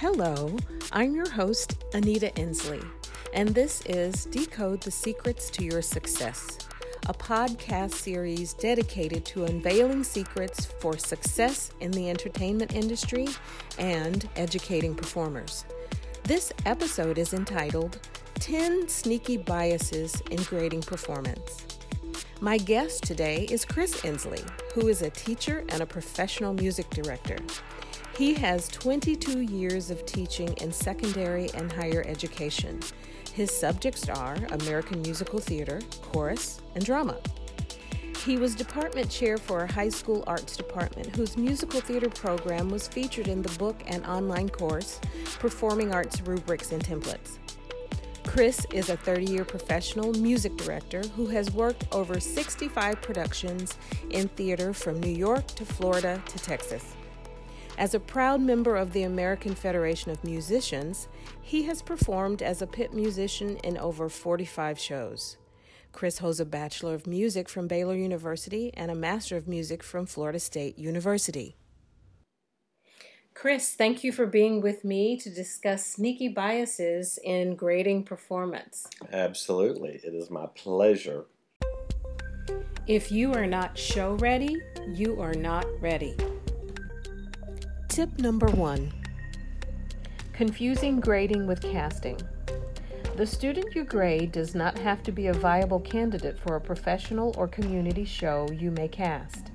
Hello, I'm your host, Anita Endsley, and this is Decode the Secrets to Your Success, a podcast series dedicated to unveiling secrets for success in the entertainment industry and educating performers. This episode is entitled 10 Sneaky Biases in Grading Performance. My guest today is Chris Endsley, who is a teacher and a professional music director. He has 22 years of teaching in secondary and higher education. His subjects are American musical theater, chorus, and drama. He was department chair for a high school arts department whose musical theater program was featured in the book and online course, Performing Arts Rubrics and Templates. Chris is a 30 year professional music director who has worked over 65 productions in theater from New York to Florida to Texas. As a proud member of the American Federation of Musicians, he has performed as a pit musician in over 45 shows. Chris holds a Bachelor of Music from Baylor University and a Master of Music from Florida State University. Chris, thank you for being with me to discuss sneaky biases in grading performance. Absolutely. It is my pleasure. If you are not show ready, you are not ready. Tip number one Confusing grading with casting. The student you grade does not have to be a viable candidate for a professional or community show you may cast.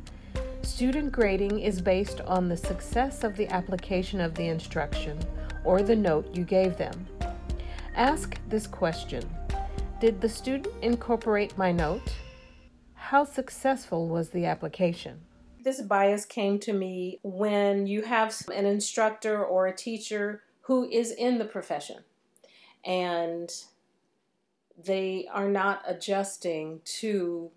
Student grading is based on the success of the application of the instruction or the note you gave them. Ask this question Did the student incorporate my note? How successful was the application? This bias came to me when you have an instructor or a teacher who is in the profession and they are not adjusting to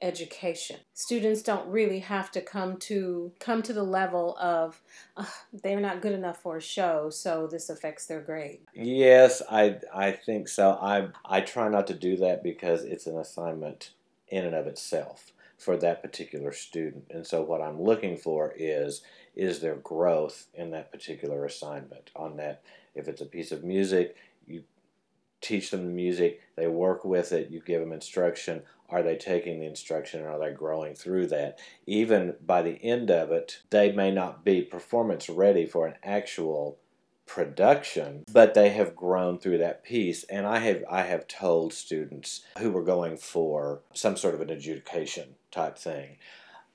education. Students don't really have to come to come to the level of uh, they're not good enough for a show, so this affects their grade. Yes, I I think so. I I try not to do that because it's an assignment in and of itself for that particular student. And so what I'm looking for is is there growth in that particular assignment on that if it's a piece of music, you teach them the music, they work with it, you give them instruction, are they taking the instruction are they growing through that? Even by the end of it, they may not be performance ready for an actual production, but they have grown through that piece. And I have I have told students who were going for some sort of an adjudication type thing,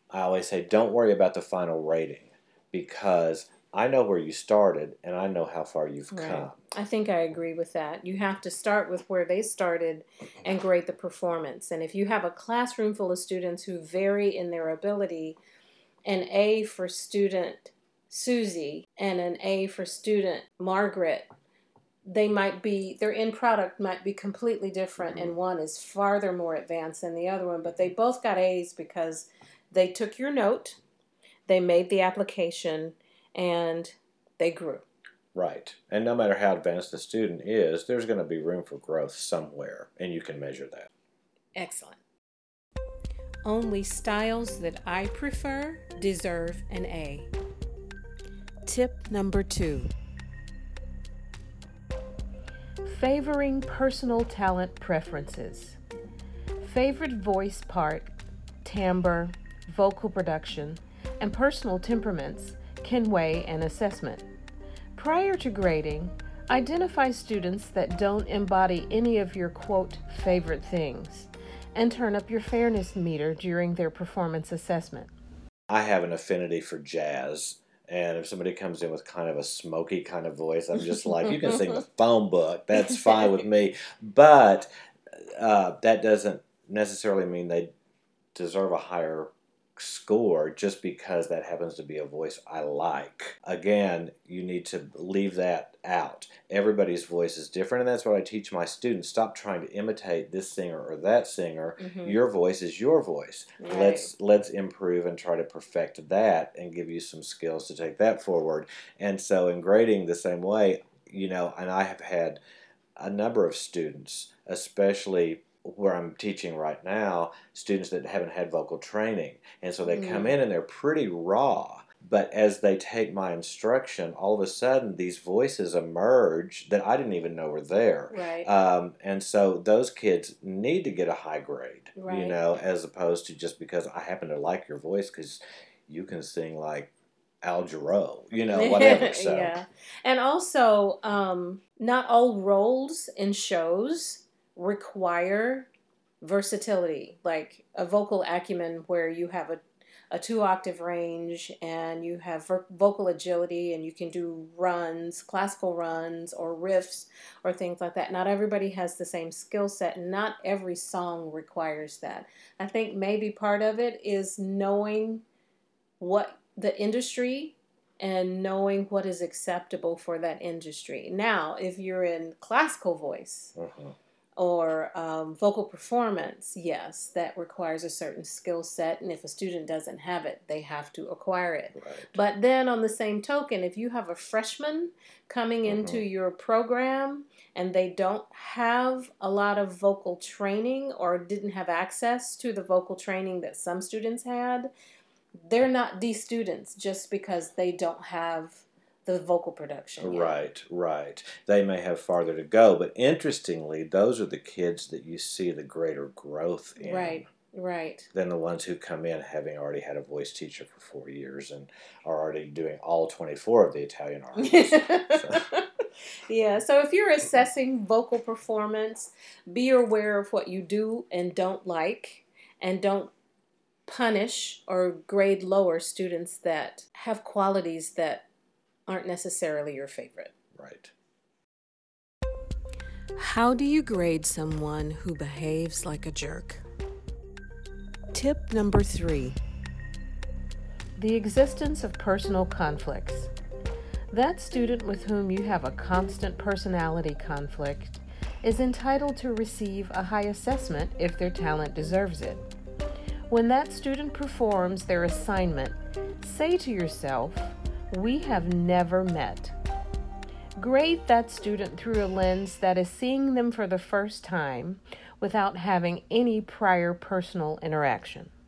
I always say, don't worry about the final rating because I know where you started and I know how far you've right. come. I think I agree with that. You have to start with where they started and grade the performance. And if you have a classroom full of students who vary in their ability, an A for student Susie and an A for student Margaret, they might be their end product might be completely different and one is farther more advanced than the other one, but they both got A's because they took your note, they made the application, and they grew. Right. And no matter how advanced the student is, there's going to be room for growth somewhere, and you can measure that. Excellent. Only styles that I prefer deserve an A. Tip number two favoring personal talent preferences. Favorite voice part, timbre, vocal production, and personal temperaments can weigh an assessment. Prior to grading, identify students that don't embody any of your quote favorite things and turn up your fairness meter during their performance assessment. I have an affinity for jazz and if somebody comes in with kind of a smoky kind of voice, I'm just like, you can sing the phone book. That's fine with me. But uh, that doesn't necessarily mean they deserve a higher score just because that happens to be a voice I like. Again, you need to leave that out. Everybody's voice is different, and that's what I teach my students. Stop trying to imitate this singer or that singer. Mm-hmm. Your voice is your voice. Right. Let's let's improve and try to perfect that and give you some skills to take that forward. And so in grading the same way, you know, and I have had a number of students, especially where I'm teaching right now, students that haven't had vocal training. And so they mm-hmm. come in and they're pretty raw. But as they take my instruction, all of a sudden these voices emerge that I didn't even know were there. Right. Um, and so those kids need to get a high grade, you know, as opposed to just because I happen to like your voice because you can sing like Al Jarreau, you know, whatever. So, yeah. And also, um, not all roles in shows require versatility, like a vocal acumen where you have a, a two octave range and you have vo- vocal agility and you can do runs, classical runs, or riffs, or things like that. Not everybody has the same skill set, and not every song requires that. I think maybe part of it is knowing what the industry and knowing what is acceptable for that industry. Now, if you're in classical voice mhm, or um, vocal performance, yes, that requires a certain skill set. And if a student doesn't have it, they have to acquire it. right. But then, on the same token, if you have a freshman coming into Mhm. your program and they don't have a lot of vocal training or didn't have access to the vocal training that some students had, they're not these students just because they don't have the vocal production. Right, right. They may have farther to go, but interestingly, those are the kids that you see the greater growth in. Right, right. Than the ones who come in having already had a voice teacher for four years and are already doing all 24 of the Italian arias. yeah, so if you're assessing vocal performance, be aware of what you do and don't like, and don't punish or grade lower students that have qualities that aren't necessarily your favorite. right. How do you grade someone who behaves like a jerk? Tip number three The existence of personal conflicts. That student with whom you have a constant personality conflict is entitled to receive a high assessment if their talent deserves it. When that student performs their assignment, say to yourself, We have never met. Grade that student through a lens that is seeing them for the first time without having any prior personal interaction.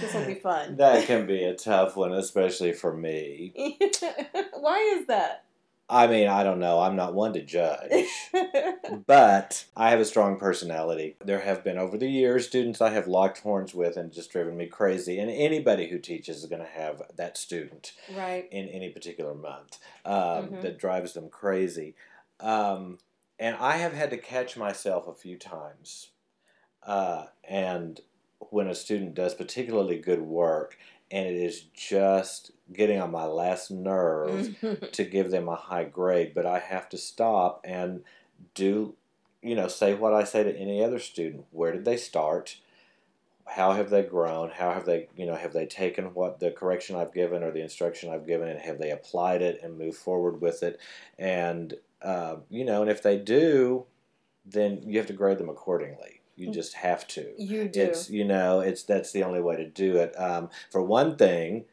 This will be fun. That can be a tough one, especially for me. Why is that? I mean, I don't know. I'm not one to judge. But I have a strong personality. There have been over the years students I have locked horns with and just driven me crazy. And anybody who teaches is going to have that student right. in any particular month um, Mhm. that drives them crazy. Um, and I have had to catch myself a few times. Uh, and when a student does particularly good work and it is just getting on my last nerve to give them a high grade, but I have to stop and do, you know, say what I say to any other student. Where did they start? How have they grown? How have they, you know, have they taken what the correction I've given or the instruction I've given and have they applied it and moved forward with it? And, uh, you know, and if they do, then you have to grade them accordingly. You just have to. you do. It's you know it's that's the only way to do it. Um, for one thing,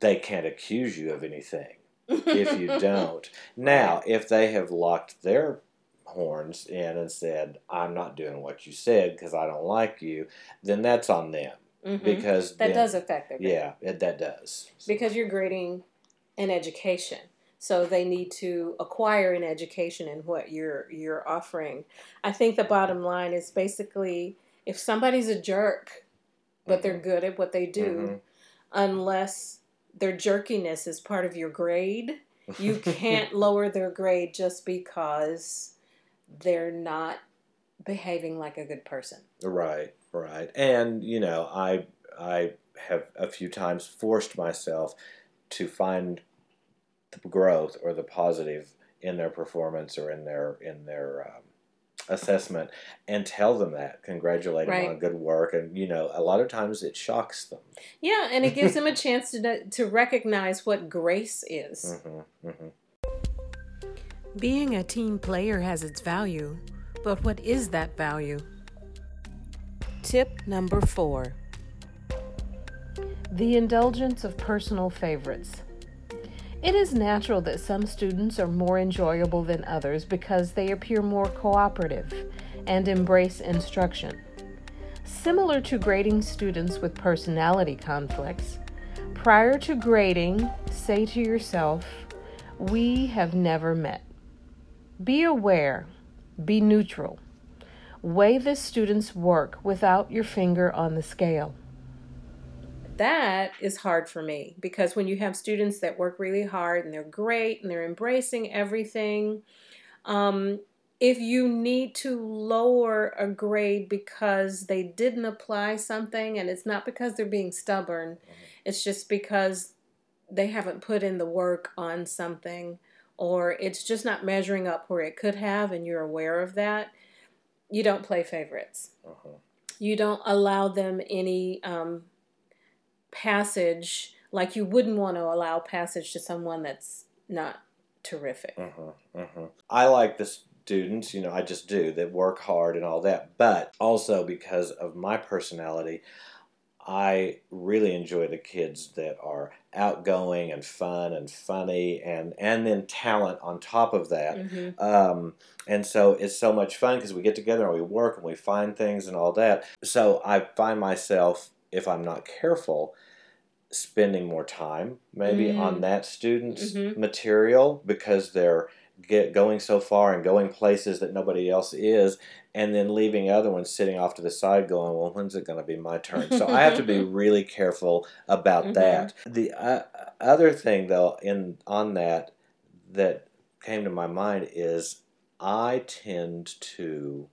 they can't accuse you of anything if you don't. Now, if they have locked their horns in and said, "I'm not doing what you said because I don't like you," then that's on them Mhm. because that then- does affect their yeah, it, that does because you're grading an education so they need to acquire an education in what you're you're offering i think the bottom line is basically if somebody's a jerk but they're good at what they do Mhm. unless their jerkiness is part of your grade you can't lower their grade just because they're not behaving like a good person Right, right. And you know, I I have a few times forced myself to find the growth or the positive in their performance or in their in their um, assessment and tell them that congratulate them on good work and you know a lot of times it shocks them. Yeah and it gives them a chance to to recognize what grace is. Hmm hmm Being a team player has its value, but what is that value? Tip number four. The indulgence of personal favorites. It is natural that some students are more enjoyable than others because they appear more cooperative and embrace instruction. Similar to grading students with personality conflicts, prior to grading, say to yourself, We have never met. Be aware, be neutral. Weigh the student's work without your finger on the scale. That is hard for me because when you have students that work really hard and they're great and they're embracing everything, um, if you need to lower a grade because they didn't apply something and it's not because they're being stubborn, mm-hmm. it's just because they haven't put in the work on something or it's just not measuring up where it could have and you're aware of that, you don't play favorites. Uh-huh. You don't allow them any um, passage like you wouldn't want to allow passage to someone that's not terrific. Uh-huh, uh-huh. I like the students, you know, I just do that work hard and all that. But also because of my personality, I really enjoy the kids that are outgoing and fun and funny and and then talent on top of that. Mm-hmm. Um, and so it's so much fun because we get together and we work and we find things and all that. So I find myself, if I'm not careful, spending more time maybe mm. on that student's mm-hmm. material because they're get going so far and going places that nobody else is and then leaving other ones sitting off to the side going well when's it going to be my turn so i have to be really careful about mm-hmm. that the uh, other thing though in on that that came to my mind is i tend to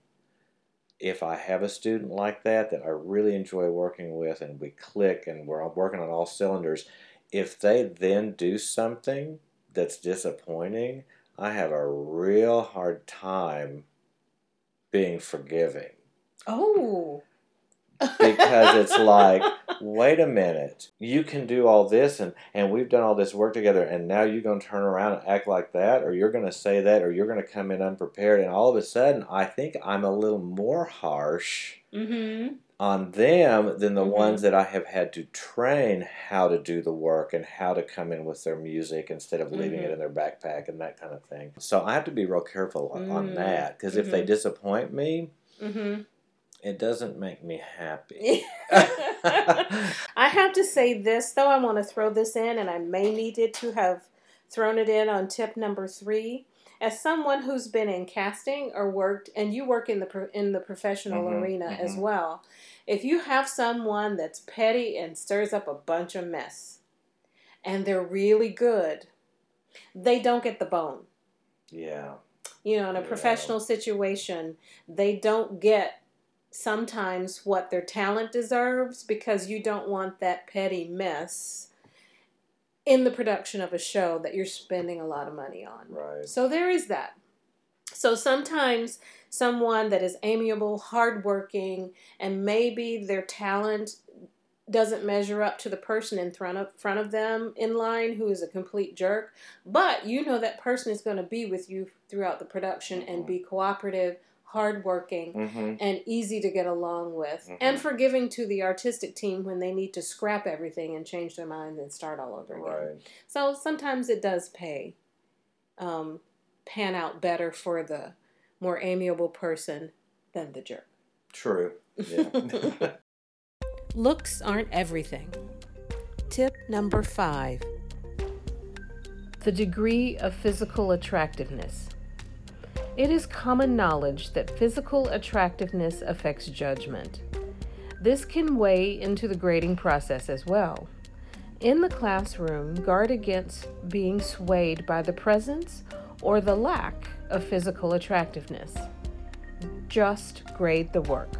if i have a student like that that i really enjoy working with and we click and we're working on all cylinders if they then do something that's disappointing I have a real hard time being forgiving. Oh. Because it's like, wait a minute, you can do all this and, and we've done all this work together and now you're going to turn around and act like that or you're going to say that or you're going to come in unprepared and all of a sudden I think I'm a little more harsh mm-hmm on them than the mm-hmm. ones that I have had to train how to do the work and how to come in with their music instead of leaving mm-hmm. it in their backpack and that kind of thing. So I have to be real careful on, on mm-hmm. that because if they mm-hmm. disappoint me, mm-hmm. It doesn't make me happy. I have to say this though, I want to throw this in, and I may need it to have thrown it in on tip number three as someone who's been in casting or worked and you work in the in the professional mm-hmm, arena mm-hmm. as well if you have someone that's petty and stirs up a bunch of mess and they're really good they don't get the bone yeah you know in a yeah. professional situation they don't get sometimes what their talent deserves because you don't want that petty mess in the production of a show that you're spending a lot of money on. Right. So there is that. So sometimes someone that is amiable, hardworking, and maybe their talent doesn't measure up to the person in front of front of them in line who is a complete jerk, but you know that person is going to be with you throughout the production mm-hmm. and be cooperative, hardworking, mm-hmm. and easy to get along with, mm-hmm. and forgiving to the artistic team when they need to scrap everything and change their mind and start all over again. Right. So sometimes it does pay, um, pan out better for the more amiable person than the jerk. True. Yeah. Looks aren't everything. Tip number five the degree of physical attractiveness. It is common knowledge that physical attractiveness affects judgment. This can weigh into the grading process as well. In the classroom, guard against being swayed by the presence or the lack of physical attractiveness. Just grade the work.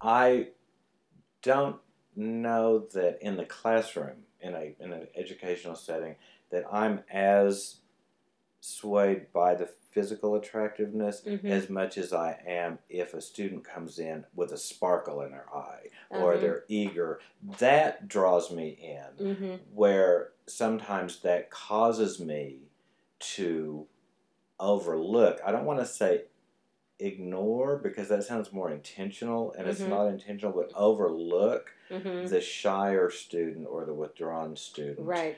I don't know that in the classroom, in, a, in an educational setting, that I'm as swayed by the physical attractiveness mm-hmm. as much as I am if a student comes in with a sparkle in their eye or uh-huh. they're eager. That draws me in, mm-hmm. where sometimes that causes me to overlook. I don't want to say ignore because that sounds more intentional and mm-hmm. it's not intentional, but overlook mm-hmm. the shyer student or the withdrawn student. Right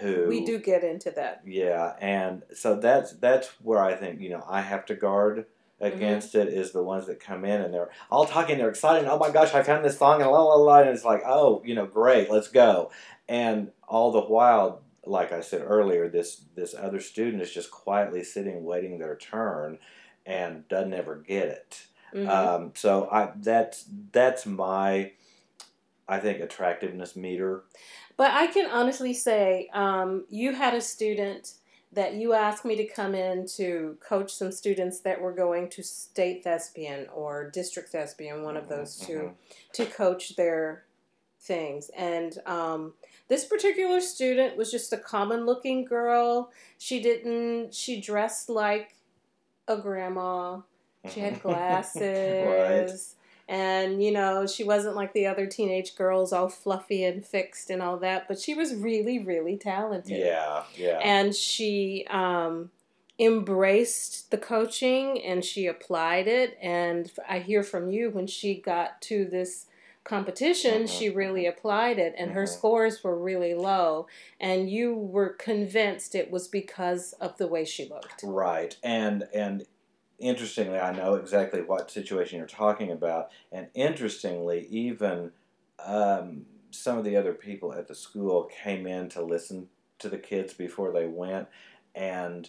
who we do get into that. Yeah, and so that's that's where I think you know I have to guard against it is the ones that come in and they're all talking, they're excited. Oh my gosh, I found this song and la la la, and it's like, oh, you know, great, let's go. And all the while, like I said earlier, this this other student is just quietly sitting, waiting their turn, and doesn't ever get it. Mhm. Um, so I that's that's my, I think, attractiveness meter. But I can honestly say, um, you had a student that you asked me to come in to coach some students that were going to state thespian or district thespian, one of those 2 Mhm. to coach their things. And um, this particular student was just a common looking girl. She didn't, she dressed like a grandma. She had glasses. And, you know, she wasn't like the other teenage girls, all fluffy and fixed and all that, but she was really, really talented. Yeah, yeah. And she um, embraced the coaching and she applied it. And I hear from you when she got to this competition, Mhm, she really applied it, and her Mhm. scores were really low. And you were convinced it was because of the way she looked. Right, and and interestingly, I know exactly what situation you're talking about, and interestingly, even um, some of the other people at the school came in to listen to the kids before they went, and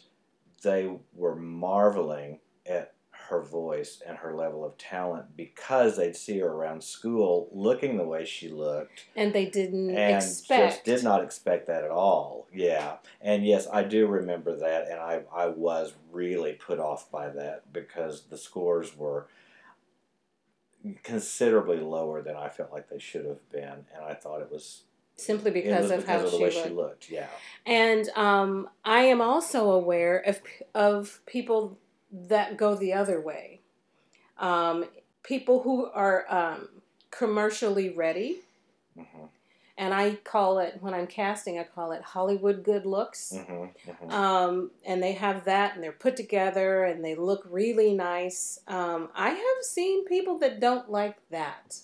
they were marveling at her voice and her level of talent because they'd see her around school looking the way she looked And they didn't and expect. just did not expect that at all. Yeah, and yes, I do remember that, and I I was really put off by that because the scores were considerably lower than I felt like they should have been, and I thought it was Simply because of because how of the she way looked. she looked. Yeah, And um, I am also aware of of people that go the other way. Um, people who are um, commercially ready, hmm and I call it when I'm casting, I call it Hollywood good looks. hmm hmm Um, and they have that, and they're put together, and they look really nice. Um, I have seen people that don't like that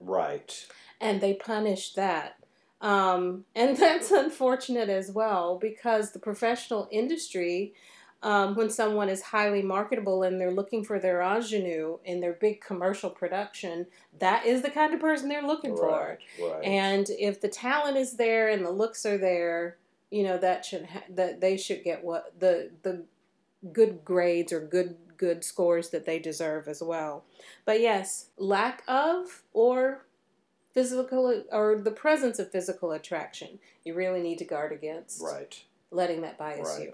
right. and they punish that. Um, and that's unfortunate as well because the professional industry, um, when someone is highly marketable and they're looking for their ingenue in their big commercial production, that is the kind of person they're looking for. Right, right. And if the talent is there and the looks are there, you know that should ha- that they should get what the the good grades or good good scores that they deserve as well. But yes, lack of or physical or the presence of physical attraction, you really need to guard against right, letting that bias you.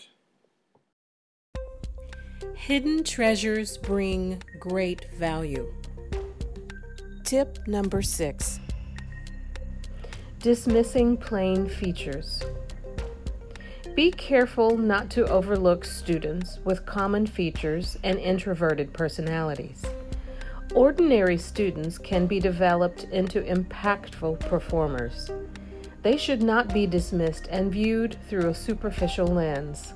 Hidden treasures bring great value. Tip number six Dismissing plain features. Be careful not to overlook students with common features and introverted personalities. Ordinary students can be developed into impactful performers. They should not be dismissed and viewed through a superficial lens.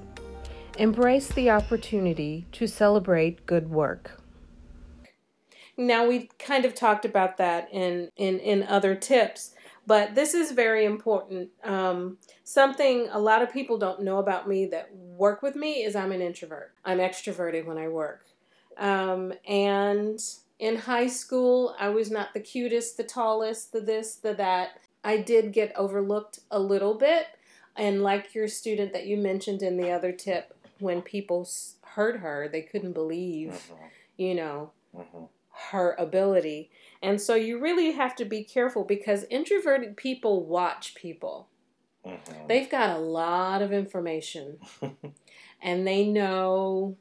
Embrace the opportunity to celebrate good work. Now we've kind of talked about that in in in other tips, but this is very important. Um, something a lot of people don't know about me that work with me is I'm an introvert. I'm extroverted when I work, um, and in high school I was not the cutest, the tallest, the this, the that. I did get overlooked a little bit, and like your student that you mentioned in the other tip, when people heard her, they couldn't believe, Mhm, you know, mhm. her ability. And so you really have to be careful because introverted people watch people. Mhm. They've got a lot of information and they know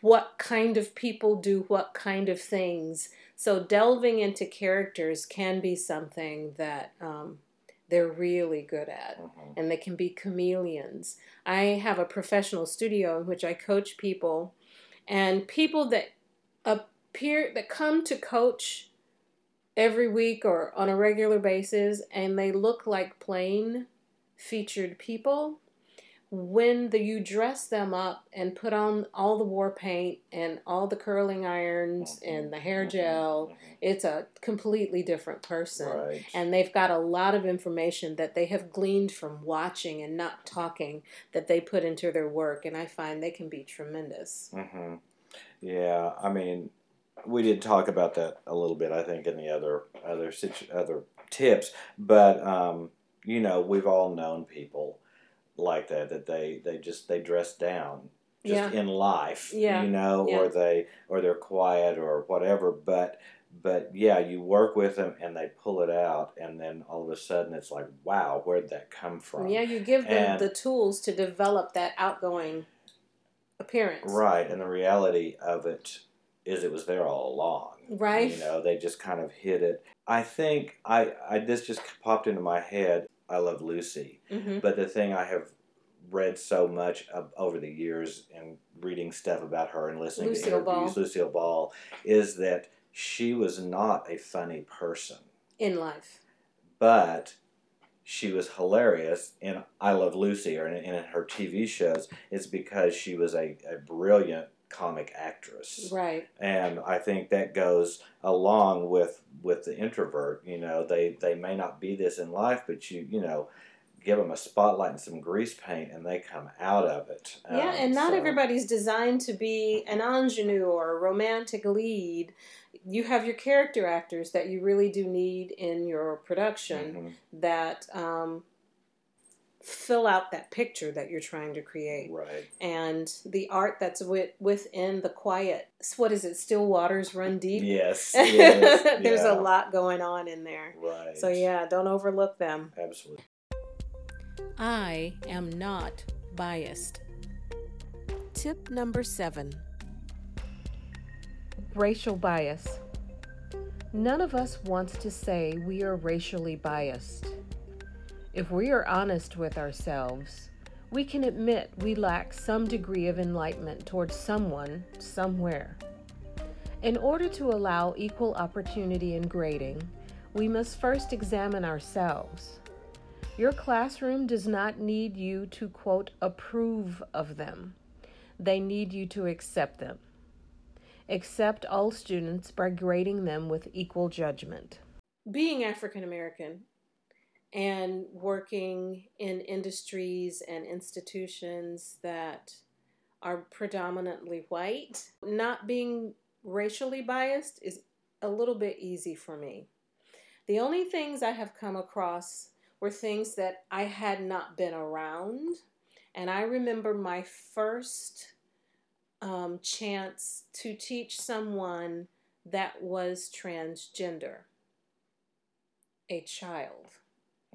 what kind of people do what kind of things. So delving into characters can be something that um, they're really good at Mhm. and they can be chameleons. I have a professional studio in which I coach people, and people that appear that come to coach every week or on a regular basis, and they look like plain featured people. When the, you dress them up and put on all the war paint and all the curling irons and the hair Mhm, gel, mhm. it's a completely different person Right. and they've got a lot of information that they have gleaned from watching and not talking that they put into their work and i find they can be tremendous hmm Yeah, I mean, we did talk about that a little bit. I think in the other other situ- other tips, but um, you know, we've all known people like that that they they just they dress down just Yeah. in life, Yeah, you know, yeah. or they or they're quiet or whatever, but. But yeah, you work with them and they pull it out, and then all of a sudden it's like, wow, where'd that come from? Yeah, you give them And- the tools to develop that outgoing appearance. Right, and the reality of it is it was there all along. Right. You know, they just kind of hid it. I think I, I this just popped into my head. I love Lucy, hmm but the thing I have read so much of, over the years and reading stuff about her and listening Lucille to interviews, Ball. Lucille Ball, is that she was not a funny person, In life. but she was hilarious in I Love Lucy or in, in her TV shows. It's because she was a, a brilliant comic actress Right. and I think that goes along with with the introvert. You know, they they may not be this in life, but you you know, give them a spotlight and some grease paint, and they come out of it. Yeah, Um, and not so- everybody's designed to be an ingenue or a romantic lead. You have your character actors that you really do need in your production Mhm, that um, fill out that picture that you're trying to create. right. And the art that's with, within the quiet. What is it? Still waters run deep. Yes. yes There's yeah, a lot going on in there. Right. So yeah, don't overlook them. Absolutely. I am not biased. Tip number seven Racial bias. None of us wants to say we are racially biased. If we are honest with ourselves, we can admit we lack some degree of enlightenment towards someone, somewhere. In order to allow equal opportunity in grading, we must first examine ourselves. Your classroom does not need you to, quote, approve of them. They need you to accept them. Accept all students by grading them with equal judgment. Being African American and working in industries and institutions that are predominantly white, not being racially biased is a little bit easy for me. The only things I have come across were things that I had not been around. And I remember my first um, chance to teach someone that was transgender, a child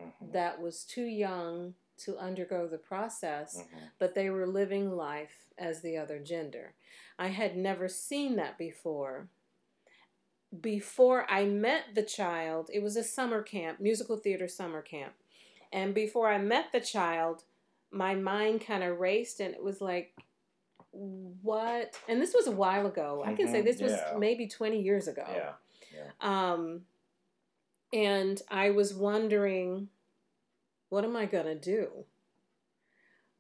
Mhm, that was too young to undergo the process, mhm. but they were living life as the other gender. I had never seen that before. Before I met the child, it was a summer camp, musical theater summer camp. And before I met the child, my mind kind of raced and it was like, what? And this was a while ago. I can say Mhm, this was yeah. maybe 20 years ago. Yeah. Um, and I was wondering, what am I going to do?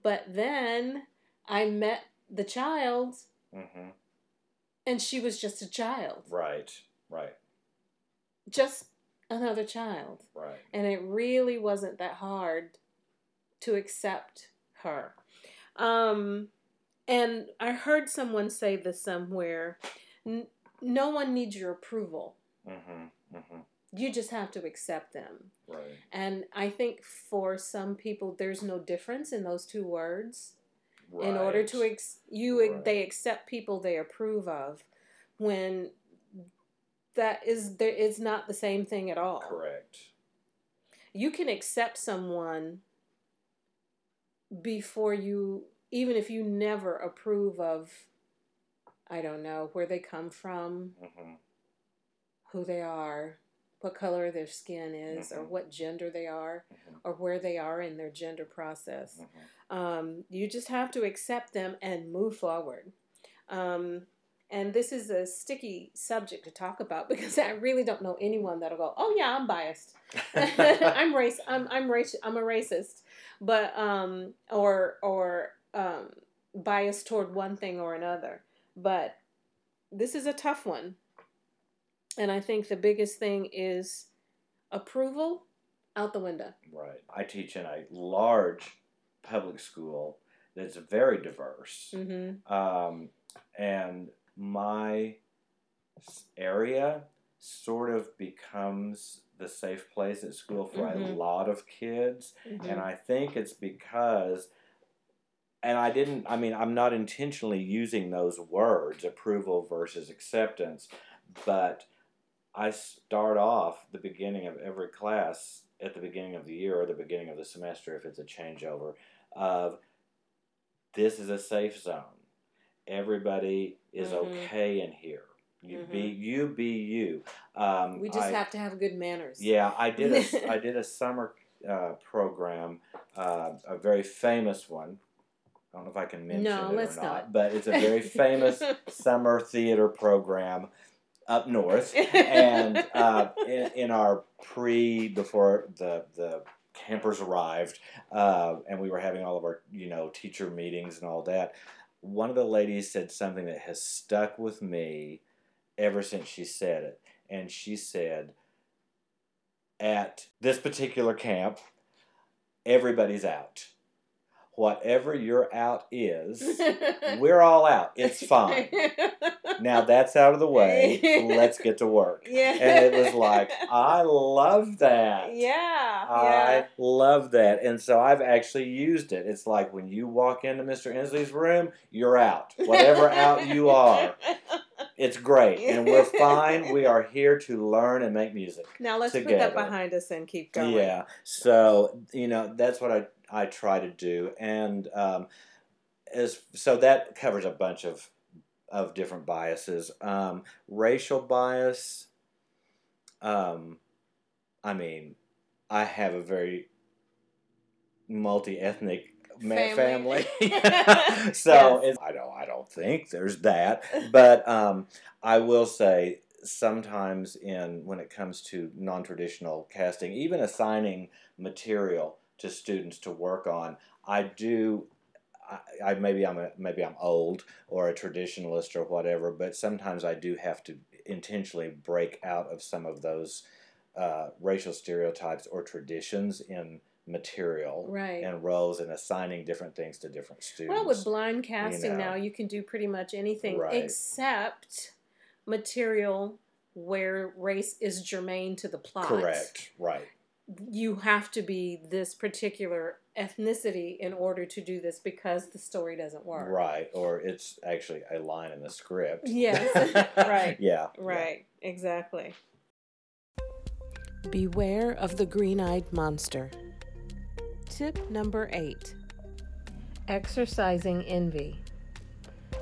But then I met the child, hmm and she was just a child, Right. Right. just another child. Right. And it really wasn't that hard to accept her. Um, and I heard someone say this somewhere n- no one needs your approval, hmm hmm you just have to accept them. Right. And I think for some people, there's no difference in those two words. Right. In order to ex- you, Right. they accept people they approve of, when that is there is not the same thing at all. Correct. You can accept someone before you, even if you never approve of, I don't know where they come from, hmm who they are, what color their skin is, or Mhm. what gender they are, hmm or where they are in their gender process. hmm Um, you just have to accept them and move forward. Um, and this is a sticky subject to talk about because I really don't know anyone that'll go, "Oh yeah, I'm biased. I'm race. I'm I'm race. I'm a racist," but um, or or um, biased toward one thing or another. But this is a tough one, and I think the biggest thing is approval out the window. Right. I teach in a large public school that's very diverse. Mm-hmm. Um, and my area sort of becomes the safe place at school for mm-hmm. a lot of kids. Mm-hmm. And I think it's because, and I didn't, I mean, I'm not intentionally using those words, approval versus acceptance, but I start off the beginning of every class at the beginning of the year or the beginning of the semester if it's a changeover of this is a safe zone. Everybody is mm-hmm. okay in here. You mm-hmm. be you be you. Um, we just I, have to have good manners. Yeah, I did a I did a summer uh, program, uh, a very famous one. I don't know if I can mention no, it or not, not, but it's a very famous summer theater program up north, and uh, in, in, our pre before the the campers arrived, uh, and we were having all of our you know teacher meetings and all that. One of the ladies said something that has stuck with me ever since she said it, and she said, "At this particular camp, everybody's out." Whatever your out is, we're all out. It's fine. now that's out of the way. Let's get to work. Yeah. And it was like, I love that. Yeah. I yeah. love that. And so I've actually used it. It's like when you walk into Mr. Endsley's room, you're out. Whatever out you are. It's great. And we're fine. We are here to learn and make music. Now let's together. put that behind us and keep going. Yeah. So, you know, that's what I I try to do, and um, as so that covers a bunch of of different biases. Um, racial bias. Um, I mean, I have a very multi ethnic family. family. so yes. I don't I don't think there's that, but um, I will say sometimes in when it comes to non traditional casting, even assigning material to students to work on. I do. I, I maybe I'm a, maybe I'm old or a traditionalist or whatever, but sometimes I do have to intentionally break out of some of those uh, racial stereotypes or traditions in material right. and roles and assigning different things to different students. Well, with blind casting you know. now, you can do pretty much anything right. except material where race is germane to the plot. Correct. Right you have to be this particular ethnicity in order to do this because the story doesn't work. Right, or it's actually a line in the script. Yes, right. yeah. Right, yeah. exactly. Beware of the green eyed monster. Tip number eight exercising envy.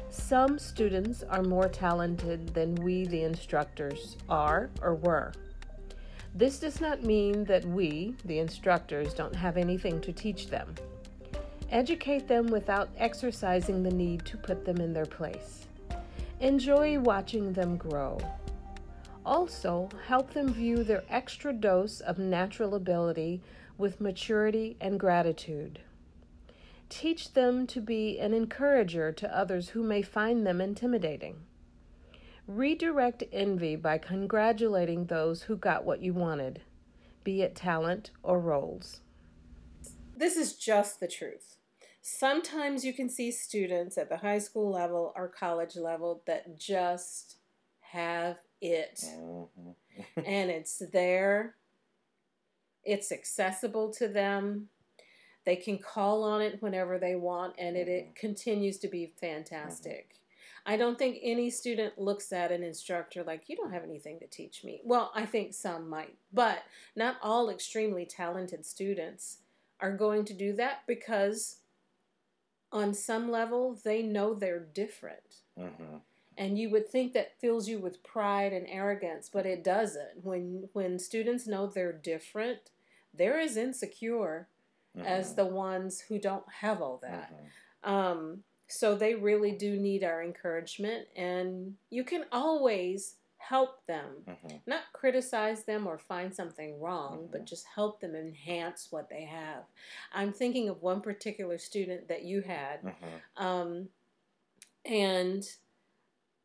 Some students are more talented than we, the instructors, are or were. This does not mean that we, the instructors, don't have anything to teach them. Educate them without exercising the need to put them in their place. Enjoy watching them grow. Also, help them view their extra dose of natural ability with maturity and gratitude. Teach them to be an encourager to others who may find them intimidating. Redirect envy by congratulating those who got what you wanted, be it talent or roles. This is just the truth. Sometimes you can see students at the high school level or college level that just have it. Mm-hmm. and it's there, it's accessible to them. They can call on it whenever they want, and it, it mm-hmm. continues to be fantastic. I don't think any student looks at an instructor like, you don't have anything to teach me. Well, I think some might, but not all extremely talented students are going to do that because on some level they know they're different. Mm-hmm. And you would think that fills you with pride and arrogance, but it doesn't. When when students know they're different, they're as insecure mm-hmm. as the ones who don't have all that. Mm-hmm. Um, so they really do need our encouragement, and you can always help them, mm-hmm. not criticize them or find something wrong, mm-hmm. but just help them enhance what they have. I'm thinking of one particular student that you had, mm-hmm. um, and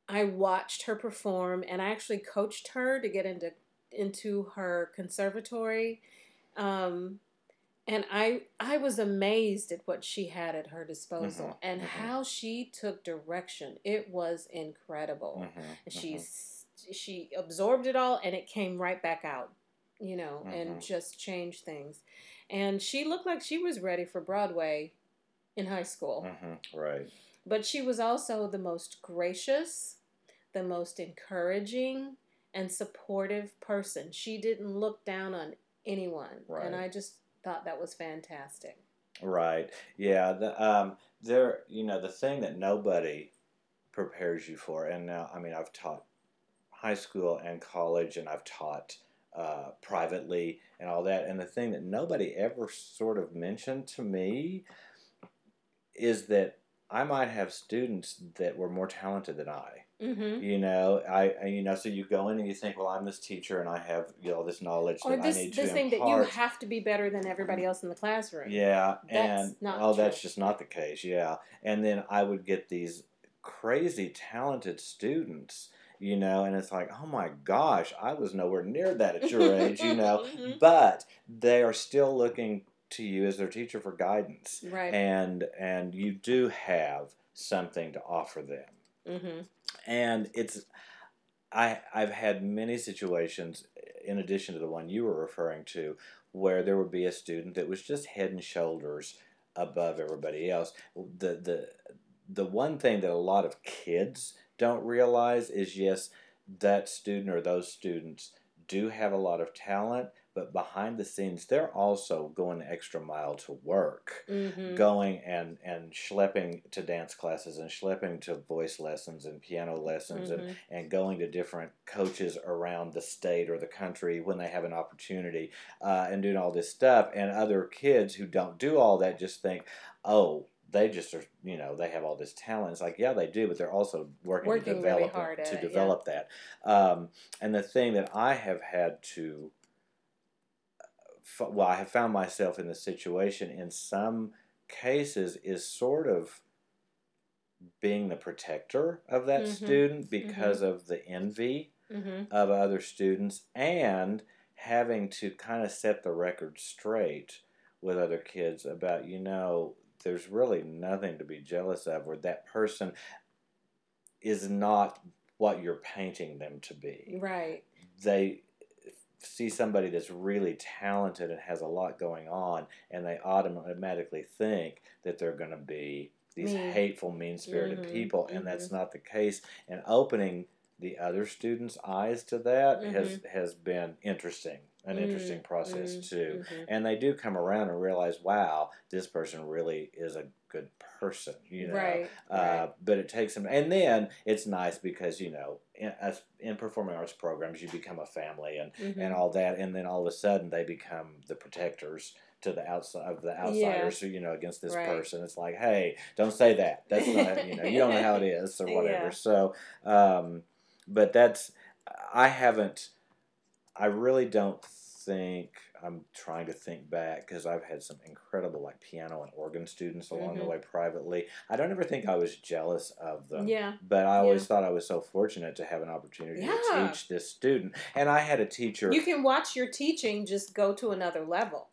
I watched her perform, and I actually coached her to get into into her conservatory. Um, and I I was amazed at what she had at her disposal Mhm, and mhm. how she took direction. It was incredible. Mhm, And she mhm. she absorbed it all and it came right back out, you know, and just changed things. And she looked like she was ready for Broadway in high school. Mhm, right. But she was also the most gracious, the most encouraging, and supportive person. She didn't look down on anyone. Right. And I just thought that was fantastic. Right. Yeah. The um there you know the thing that nobody prepares you for, and now I mean I've taught high school and college, and I've taught uh, privately and all that, and the thing that nobody ever sort of mentioned to me is that I might have students that were more talented than I. Mm-hmm. You know, I you know, so you go in and you think, well, I'm this teacher and I have you know this knowledge Or that this, I need this to thing that you have to be better than everybody else in the classroom. Yeah, That's and oh, that's just not the case. Yeah, and then I would get these crazy talented students, you know, and it's like, oh my gosh, I was nowhere near that at your age, you know, Mhm. but they are still looking to you as their teacher for guidance, Right. and and you do have something to offer them mm-hmm. and it's I I've had many situations in addition to the one you were referring to where there would be a student that was just head and shoulders above everybody else. The the the one thing that a lot of kids don't realize is yes, that student or those students do have a lot of talent, but behind the scenes they're also going the extra mile to work Mm-hmm. going and and schlepping to dance classes and schlepping to voice lessons and piano lessons and, Mhm. and going to different coaches around the state or the country when they have an opportunity uh, and doing all this stuff and other kids who don't do all that just think oh they just are you know they have all this talent it's like yeah they do but they're also working, Working to really develop at to it, yeah. develop that um, and the thing that i have had to well, I have found myself in the situation in some cases is sort of being the protector of that Mhm. student because of the envy Mm-hmm. of other students and having to kind of set the record straight with other kids about, you know, there's really nothing to be jealous of, or that person is not what you're painting them to be Right. they see somebody that's really talented and has a lot going on, and they automatically think that they're going to be these Mean. hateful, mean spirited Mhm, people, and that's not the case. And opening the other students' eyes to that has has been interesting, an interesting process Mm, too. mhm. And they do come around and realize, wow, this person really is a good person, you know. Right. Uh, right. but it takes them, and then it's nice because you know, in, as in performing arts programs, you become a family and Mhm. and all that, and then all of a sudden they become the protectors to the outside of the outsiders, who you know, against this Right. person. It's like, hey, don't say that. That's not, you know, you don't know how it is or whatever. Yeah. So, um, but that's, I haven't, I really don't think I'm trying to think back because I've had some incredible like piano and organ students along the Mhm. way privately. I don't ever think I was jealous of them. Yeah. But I always Yeah. thought I was so fortunate to have an opportunity Yeah. to teach this student. And I had a teacher. You can watch your teaching just go to another level,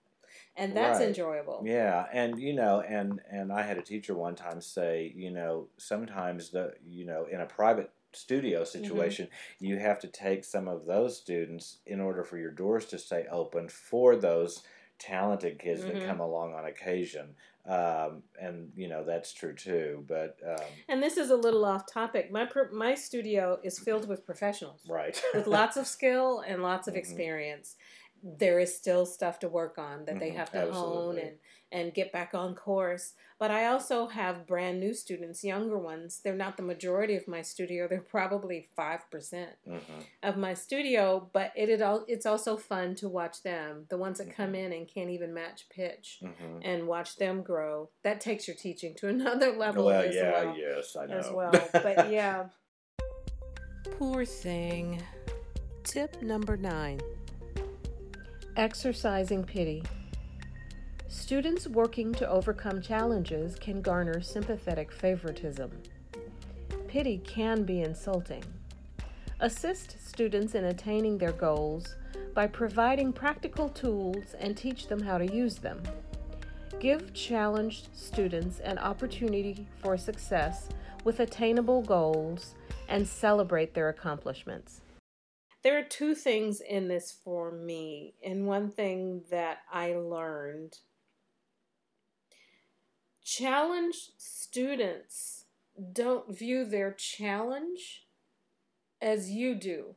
and that's Right. enjoyable. Yeah, and you know, and and I had a teacher one time say, you know, sometimes the you know in a private studio Mm-hmm. situation, you have to take some of those students in order for your doors to stay open for those talented kids Mhm. that come along on occasion. Um, and you know that's true too. But um, And this is a little off topic. My my studio is filled with professionals right, with lots of skill and lots of Mhm. experience. There is still stuff to work on that they Mhm, have to hone and and get back on course. But I also have brand new students, younger ones. They're not the majority of my studio. They're probably five percent hmm of my studio. But it, it all it's also fun to watch them. The ones that come Mhm. in and can't even match pitch. hmm And watch them grow. That takes your teaching to another level Well, as yeah, well. yes, I know. As well. But yeah. Poor thing. Tip number nine. Exercising pity. Students working to overcome challenges can garner sympathetic favoritism. Pity can be insulting. Assist students in attaining their goals by providing practical tools and teach them how to use them. Give challenged students an opportunity for success with attainable goals and celebrate their accomplishments. There are two things in this for me, and one thing that I learned challenged students don't view their challenge as you do,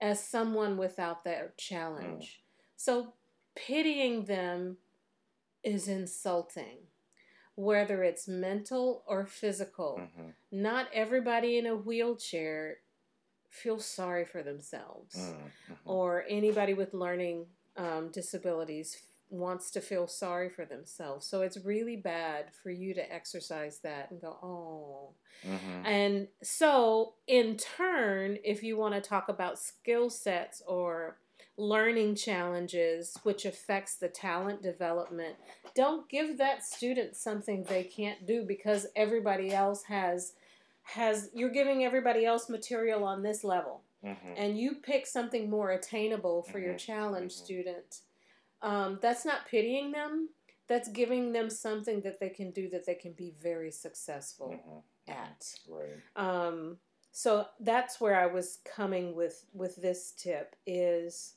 as someone without their challenge. Mm. So pitying them is insulting, whether it's mental or physical. Mm-hmm. Not everybody in a wheelchair feels sorry for themselves, mm-hmm. or anybody with learning um, disabilities wants to feel sorry for themselves. So it's really bad for you to exercise that and go, oh. Mm-hmm. And so, in turn, if you want to talk about skill sets or learning challenges which affects the talent development don't give that student something they can't do because everybody else has has you're giving everybody else material on this level mm-hmm. and you pick something more attainable for mm-hmm. your challenge mm-hmm. student um, that's not pitying them that's giving them something that they can do that they can be very successful mm-hmm. at right um, so that's where i was coming with with this tip is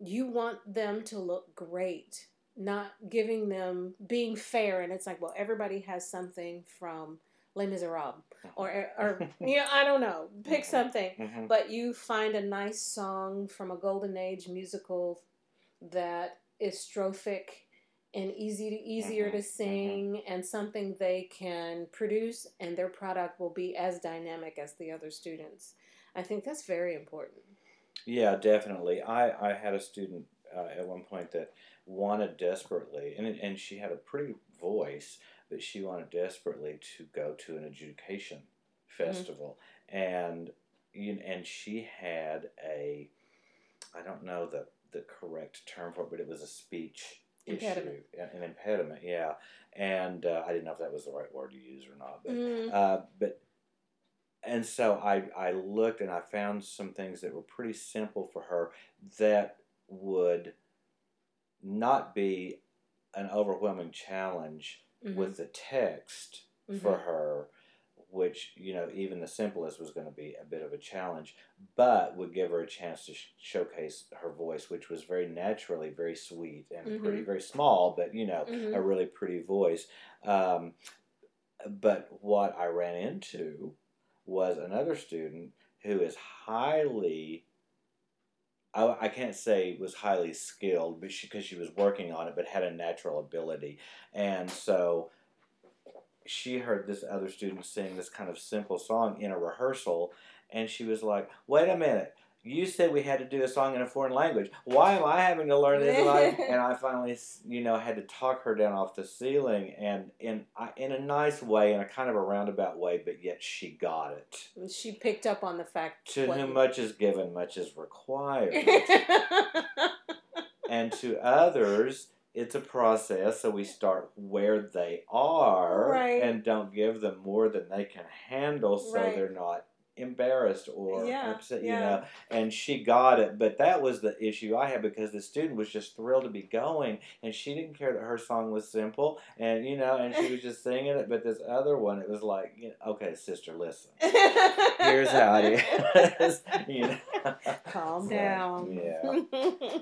you want them to look great, not giving them being fair. And it's like, well, everybody has something from Les Miserables, or or you know, I don't know, pick mm-hmm. something. Mm-hmm. But you find a nice song from a golden age musical that is strophic and easy to easier mm-hmm. to sing mm-hmm. and something they can produce and their product will be as dynamic as the other students. I think that's very important. Yeah, definitely. I, I had a student uh, at one point that wanted desperately, and and she had a pretty voice, that she wanted desperately to go to an adjudication mm-hmm. festival, mm-hmm. and you and she had a, I don't know the the correct term for it, but it was a speech impediment. issue, an impediment. Yeah, and uh, I didn't know if that was the right word to use or not, but mm-hmm. uh, but and so I, I looked and I found some things that were pretty simple for her that would not be an overwhelming challenge mm-hmm. with the text mm-hmm. for her, which, you know, even the simplest was going to be a bit of a challenge, but would give her a chance to sh- showcase her voice, which was very naturally very sweet and mm-hmm. pretty, very small, but, you know, a mm-hmm. really pretty voice. Um, but what I ran into was another student who is highly I, I can't say was highly skilled but because she, she was working on it but had a natural ability and so she heard this other student sing this kind of simple song in a rehearsal and she was like wait a minute you said we had to do a song in a foreign language. Why am I having to learn this? and, I, finally, you know, had to talk her down off the ceiling, and in in a nice way, in a kind of a roundabout way, but yet she got it. She picked up on the fact. To whom much is given, much is required. and to others, it's a process. So we start where they are, right. and don't give them more than they can handle, so right. they're not embarrassed or yeah, upset, you yeah. know. And she got it, but that was the issue I had because the student was just thrilled to be going, and she didn't care that her song was simple, and you know, and she was just singing it. But this other one, it was like, you know, okay, sister, listen, here's how it is, you know. Calm down. Yeah.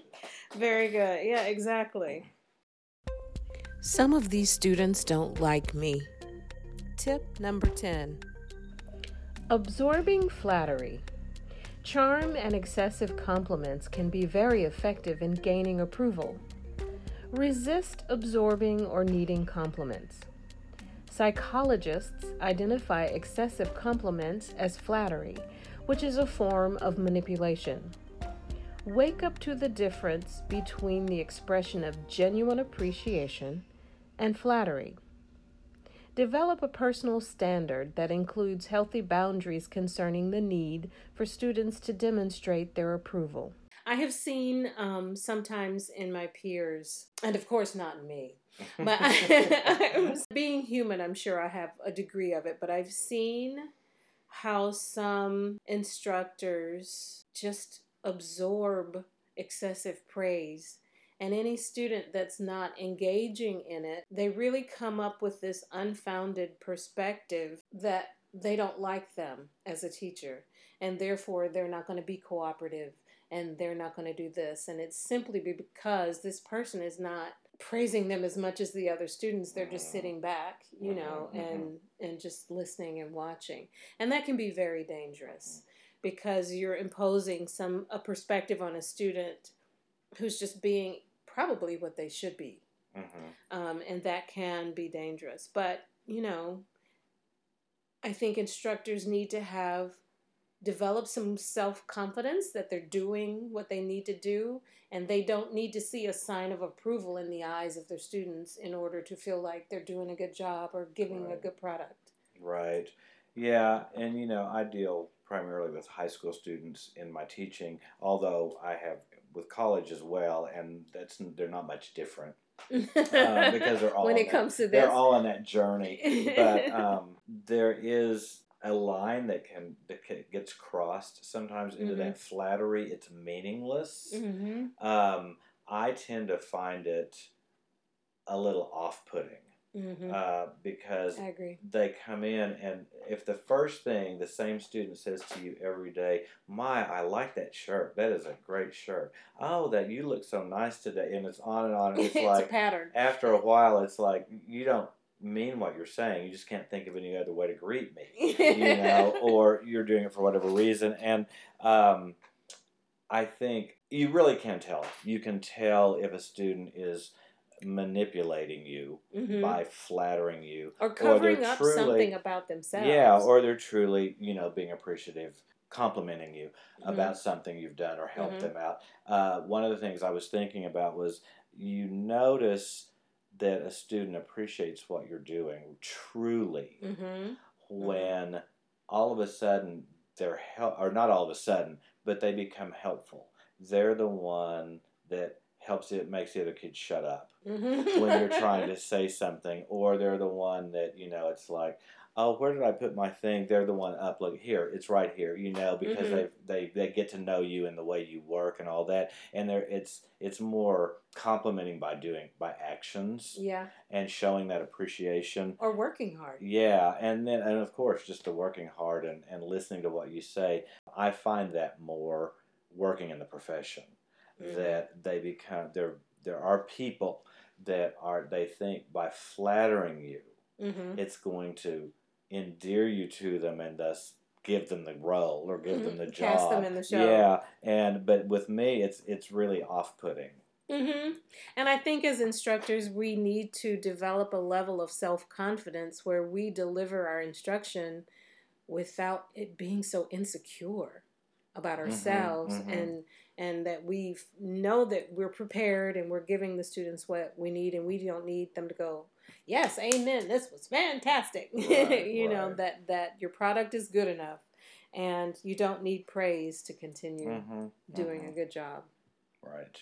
Very good. Yeah, exactly. Some of these students don't like me. Tip number 10 Absorbing flattery. Charm and excessive compliments can be very effective in gaining approval. Resist absorbing or needing compliments. Psychologists identify excessive compliments as flattery, which is a form of manipulation. Wake up to the difference between the expression of genuine appreciation and flattery. Develop a personal standard that includes healthy boundaries concerning the need for students to demonstrate their approval. I have seen um, sometimes in my peers, and of course not me, but I, being human, I'm sure I have a degree of it, but I've seen how some instructors just absorb excessive praise. And any student that's not engaging in it, they really come up with this unfounded perspective that they don't like them as a teacher, and therefore they're not going to be cooperative and they're not going to do this. And it's simply because this person is not praising them as much as the other students. They're just sitting back you know mm-hmm. and and just listening and watching. And that can be very dangerous because you're imposing some a perspective on a student who's just being probably what they should be mm-hmm. um, and that can be dangerous but you know i think instructors need to have develop some self confidence that they're doing what they need to do, and they don't need to see a sign of approval in the eyes of their students in order to feel like they're doing a good job or giving right. a good product. Right. Yeah, and you know, I deal primarily with high school students in my teaching, although I have with college as well, and that's they're not much different. uh, because they're all when it that, comes to this, they're all on that journey. But um, there is a line that can that gets crossed sometimes into mm-hmm. that flattery. It's meaningless. Mm-hmm. Um, I tend to find it a little off-putting. Mm-hmm. Uh, because they come in and if the first thing the same student says to you every day, "My, I like that shirt. That is a great shirt. Oh, that you look so nice today," and it's on and on. And it's, it's like pattern. After a while, it's like you don't mean what you're saying. You just can't think of any other way to greet me, you know, or you're doing it for whatever reason. And um, I think you really can tell. You can tell if a student is manipulating you mm-hmm. by flattering you or covering or up truly, something about themselves. Yeah, or they're truly, you know, being appreciative complimenting you mm-hmm. about something you've done or helped mm-hmm. them out. Uh, one of the things I was thinking about was you notice that a student appreciates what you're doing truly mm-hmm. mm-hmm. when all of a sudden they're help or not all of a sudden but they become helpful they're the one that helps it makes the other kids shut up mm-hmm. when you're trying to say something or they're the one that you know it's like oh, where did I put my thing? They're the one up. Look here, it's right here. You know, because mm-hmm. they they they get to know you and the way you work and all that, and there it's it's more complimenting by doing by actions. Yeah. And showing that appreciation. Or working hard. Yeah, and then and of course just the working hard and and listening to what you say. I find that more working in the profession. That they become there there are people that are they think by flattering you mm-hmm. it's going to endear you to them and thus give them the role or give mm-hmm. them the job. Cast them in the show. Yeah, and but with me, it's it's really off-putting. Mm-hmm. And I think as instructors, we need to develop a level of self confidence where we deliver our instruction without it being so insecure about mm-hmm, ourselves mm-hmm, mm-hmm. and and that we know that we're prepared and we're giving the students what we need and we don't need them to go yes, amen. This was fantastic. Right, you right. know that that your product is good enough, and you don't need praise to continue mm-hmm, doing mm-hmm. a good job. Right.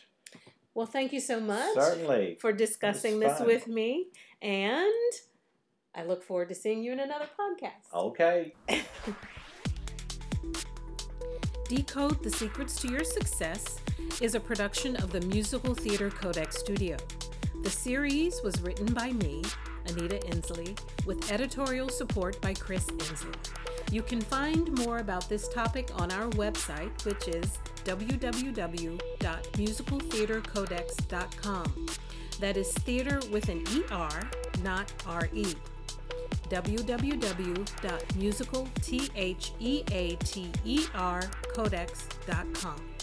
Well, thank you so much. Certainly. For discussing this with me, and I look forward to seeing you in another podcast. Okay. Decode the Secrets to Your Success is a production of the Musical Theater Codex Studio. The series was written by me, Anita Endsley, with editorial support by Chris Endsley. You can find more about this topic on our website, which is www.musicaltheatercodex.com. That is theater with an ER, not RE. www.musicaltheatercodex.com.